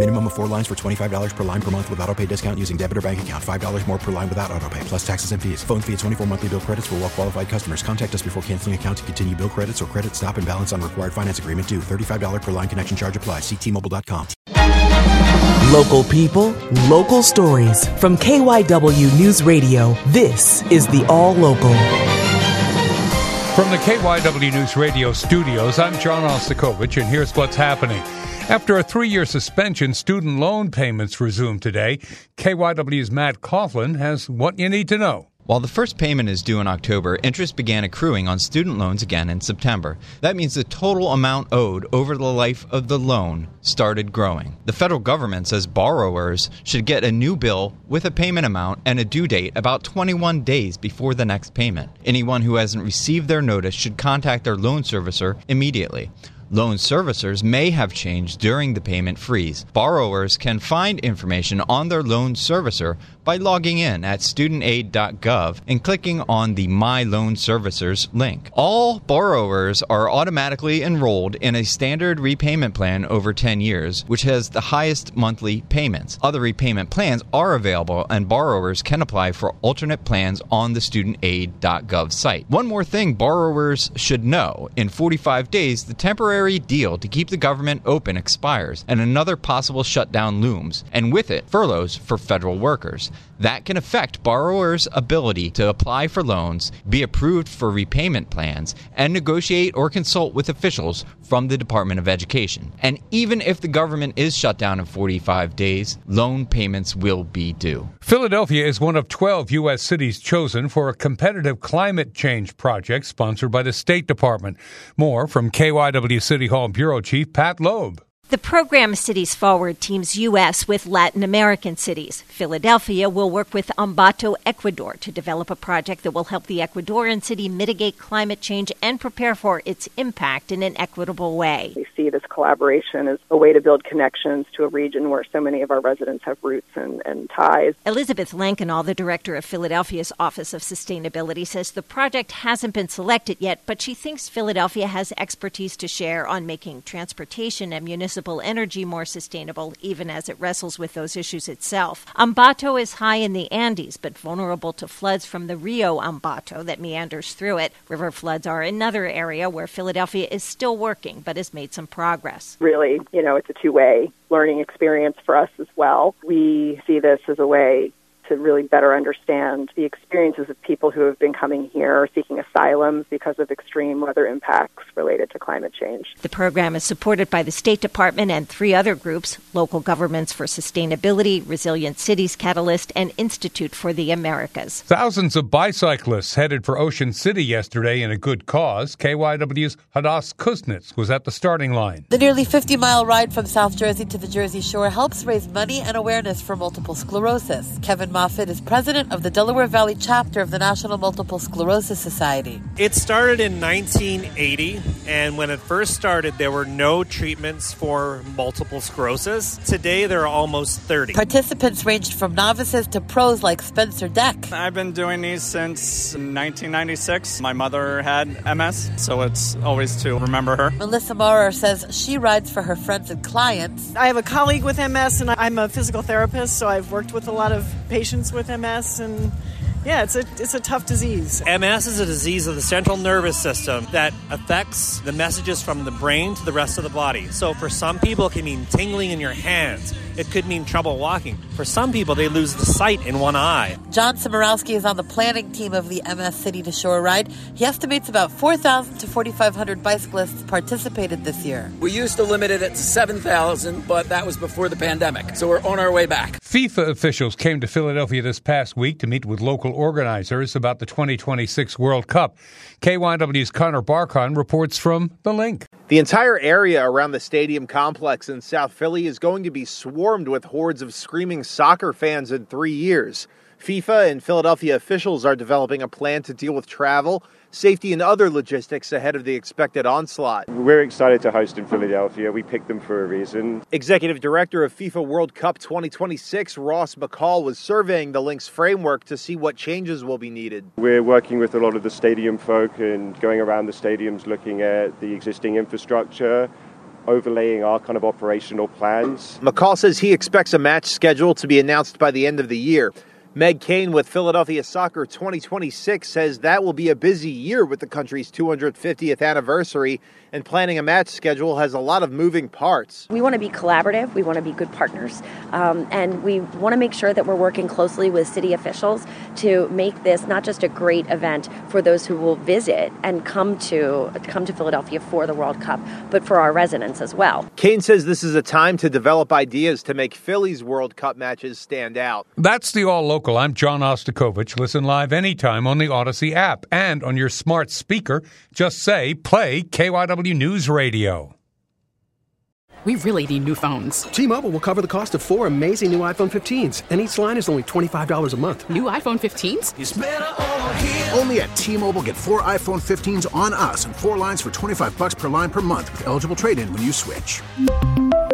Minimum of four lines for $25 per line per month with auto pay discount using debit or bank account. $5 more per line without auto pay, plus taxes and fees. Phone fee at 24 monthly bill credits for well qualified customers. Contact us before canceling account to continue bill credits or credit stop and balance on required finance agreement due. $35 per line connection charge applies. Ctmobile.com. Local people, local stories. From KYW News Radio, this is the All Local. From the KYW News Radio studios, I'm John Ostakovich, and here's what's happening. After a three year suspension, student loan payments resume today. KYW's Matt Coughlin has what you need to know. While the first payment is due in October, interest began accruing on student loans again in September. That means the total amount owed over the life of the loan started growing. The federal government says borrowers should get a new bill with a payment amount and a due date about 21 days before the next payment. Anyone who hasn't received their notice should contact their loan servicer immediately. Loan servicers may have changed during the payment freeze. Borrowers can find information on their loan servicer by logging in at studentaid.gov and clicking on the My Loan Servicers link. All borrowers are automatically enrolled in a standard repayment plan over 10 years, which has the highest monthly payments. Other repayment plans are available, and borrowers can apply for alternate plans on the studentaid.gov site. One more thing borrowers should know in 45 days, the temporary deal to keep the government open expires, and another possible shutdown looms, and with it, furloughs for federal workers. That can affect borrowers' ability to apply for loans, be approved for repayment plans, and negotiate or consult with officials from the Department of Education. And even if the government is shut down in 45 days, loan payments will be due. Philadelphia is one of 12 U.S. cities chosen for a competitive climate change project sponsored by the State Department. More from KYW City Hall Bureau Chief Pat Loeb. The program Cities Forward teams U.S. with Latin American cities. Philadelphia will work with Ambato, Ecuador to develop a project that will help the Ecuadorian city mitigate climate change and prepare for its impact in an equitable way. We see this collaboration as a way to build connections to a region where so many of our residents have roots and, and ties. Elizabeth Lankenau, the director of Philadelphia's Office of Sustainability, says the project hasn't been selected yet, but she thinks Philadelphia has expertise to share on making transportation and municipal energy more sustainable, even as it wrestles with those issues itself. Ambato is high in the Andes, but vulnerable to floods from the Rio Ambato that meanders through it. River floods are another area where Philadelphia is still working, but has made some progress. Really, you know, it's a two way learning experience for us as well. We see this as a way to really better understand the experiences of people who have been coming here seeking asylum because of extreme weather impacts related to climate change. The program is supported by the State Department and three other groups Local Governments for Sustainability, Resilient Cities Catalyst, and Institute for the Americas. Thousands of bicyclists headed for Ocean City yesterday in a good cause. KYW's Hadas Kuznits was at the starting line. The nearly 50 mile ride from South Jersey to the Jersey Shore helps raise money and awareness for multiple sclerosis. Kevin Moffitt is president of the Delaware Valley chapter of the National Multiple Sclerosis Society. It started in 1980, and when it first started, there were no treatments for multiple sclerosis. Today, there are almost 30. Participants ranged from novices to pros like Spencer Deck. I've been doing these since 1996. My mother had MS, so it's always to remember her. Melissa Maurer says she rides for her friends and clients. I have a colleague with MS, and I'm a physical therapist, so I've worked with a lot of patients with MS and yeah, it's a it's a tough disease. MS is a disease of the central nervous system that affects the messages from the brain to the rest of the body. So for some people it can mean tingling in your hands. It could mean trouble walking. For some people, they lose the sight in one eye. John Samorowski is on the planning team of the MS City to Shore ride. He estimates about 4,000 to 4,500 bicyclists participated this year. We used to limit it at 7,000, but that was before the pandemic. So we're on our way back. FIFA officials came to Philadelphia this past week to meet with local organizers about the 2026 World Cup. KYW's Conner Barkon reports from The Linc. The entire area around the stadium complex in South Philly is going to be swarmed with hordes of screaming soccer fans in three years. FIFA and Philadelphia officials are developing a plan to deal with travel, safety, and other logistics ahead of the expected onslaught. We're excited to host in Philadelphia. We picked them for a reason. Executive Director of FIFA World Cup 2026, Ross McCall, was surveying the Linc's framework to see what changes will be needed. We're working with a lot of the stadium folk and going around the stadiums looking at the existing infrastructure overlaying our kind of operational plans. McCall says he expects a match schedule to be announced by the end of the year. Meg Kane with Philadelphia Soccer 2026 says that will be a busy year with the country's 250th anniversary, and planning a match schedule has a lot of moving parts. We want to be collaborative, we want to be good partners, um, and we want to make sure that we're working closely with city officials to make this not just a great event for those who will visit and come to come to Philadelphia for the World Cup, but for our residents as well. Kane says this is a time to develop ideas to make Philly's World Cup matches stand out. That's the all local. I'm John Ostakovich. Listen live anytime on the Audacy app and on your smart speaker. Just say, play KYW News Radio. We really need new phones. T-Mobile will cover the cost of four amazing new iPhone 15s, and each line is only $25 a month. New iPhone 15s? Only at T-Mobile get four iPhone 15s on us and four lines for 25 bucks per line per month with eligible trade-in when you switch.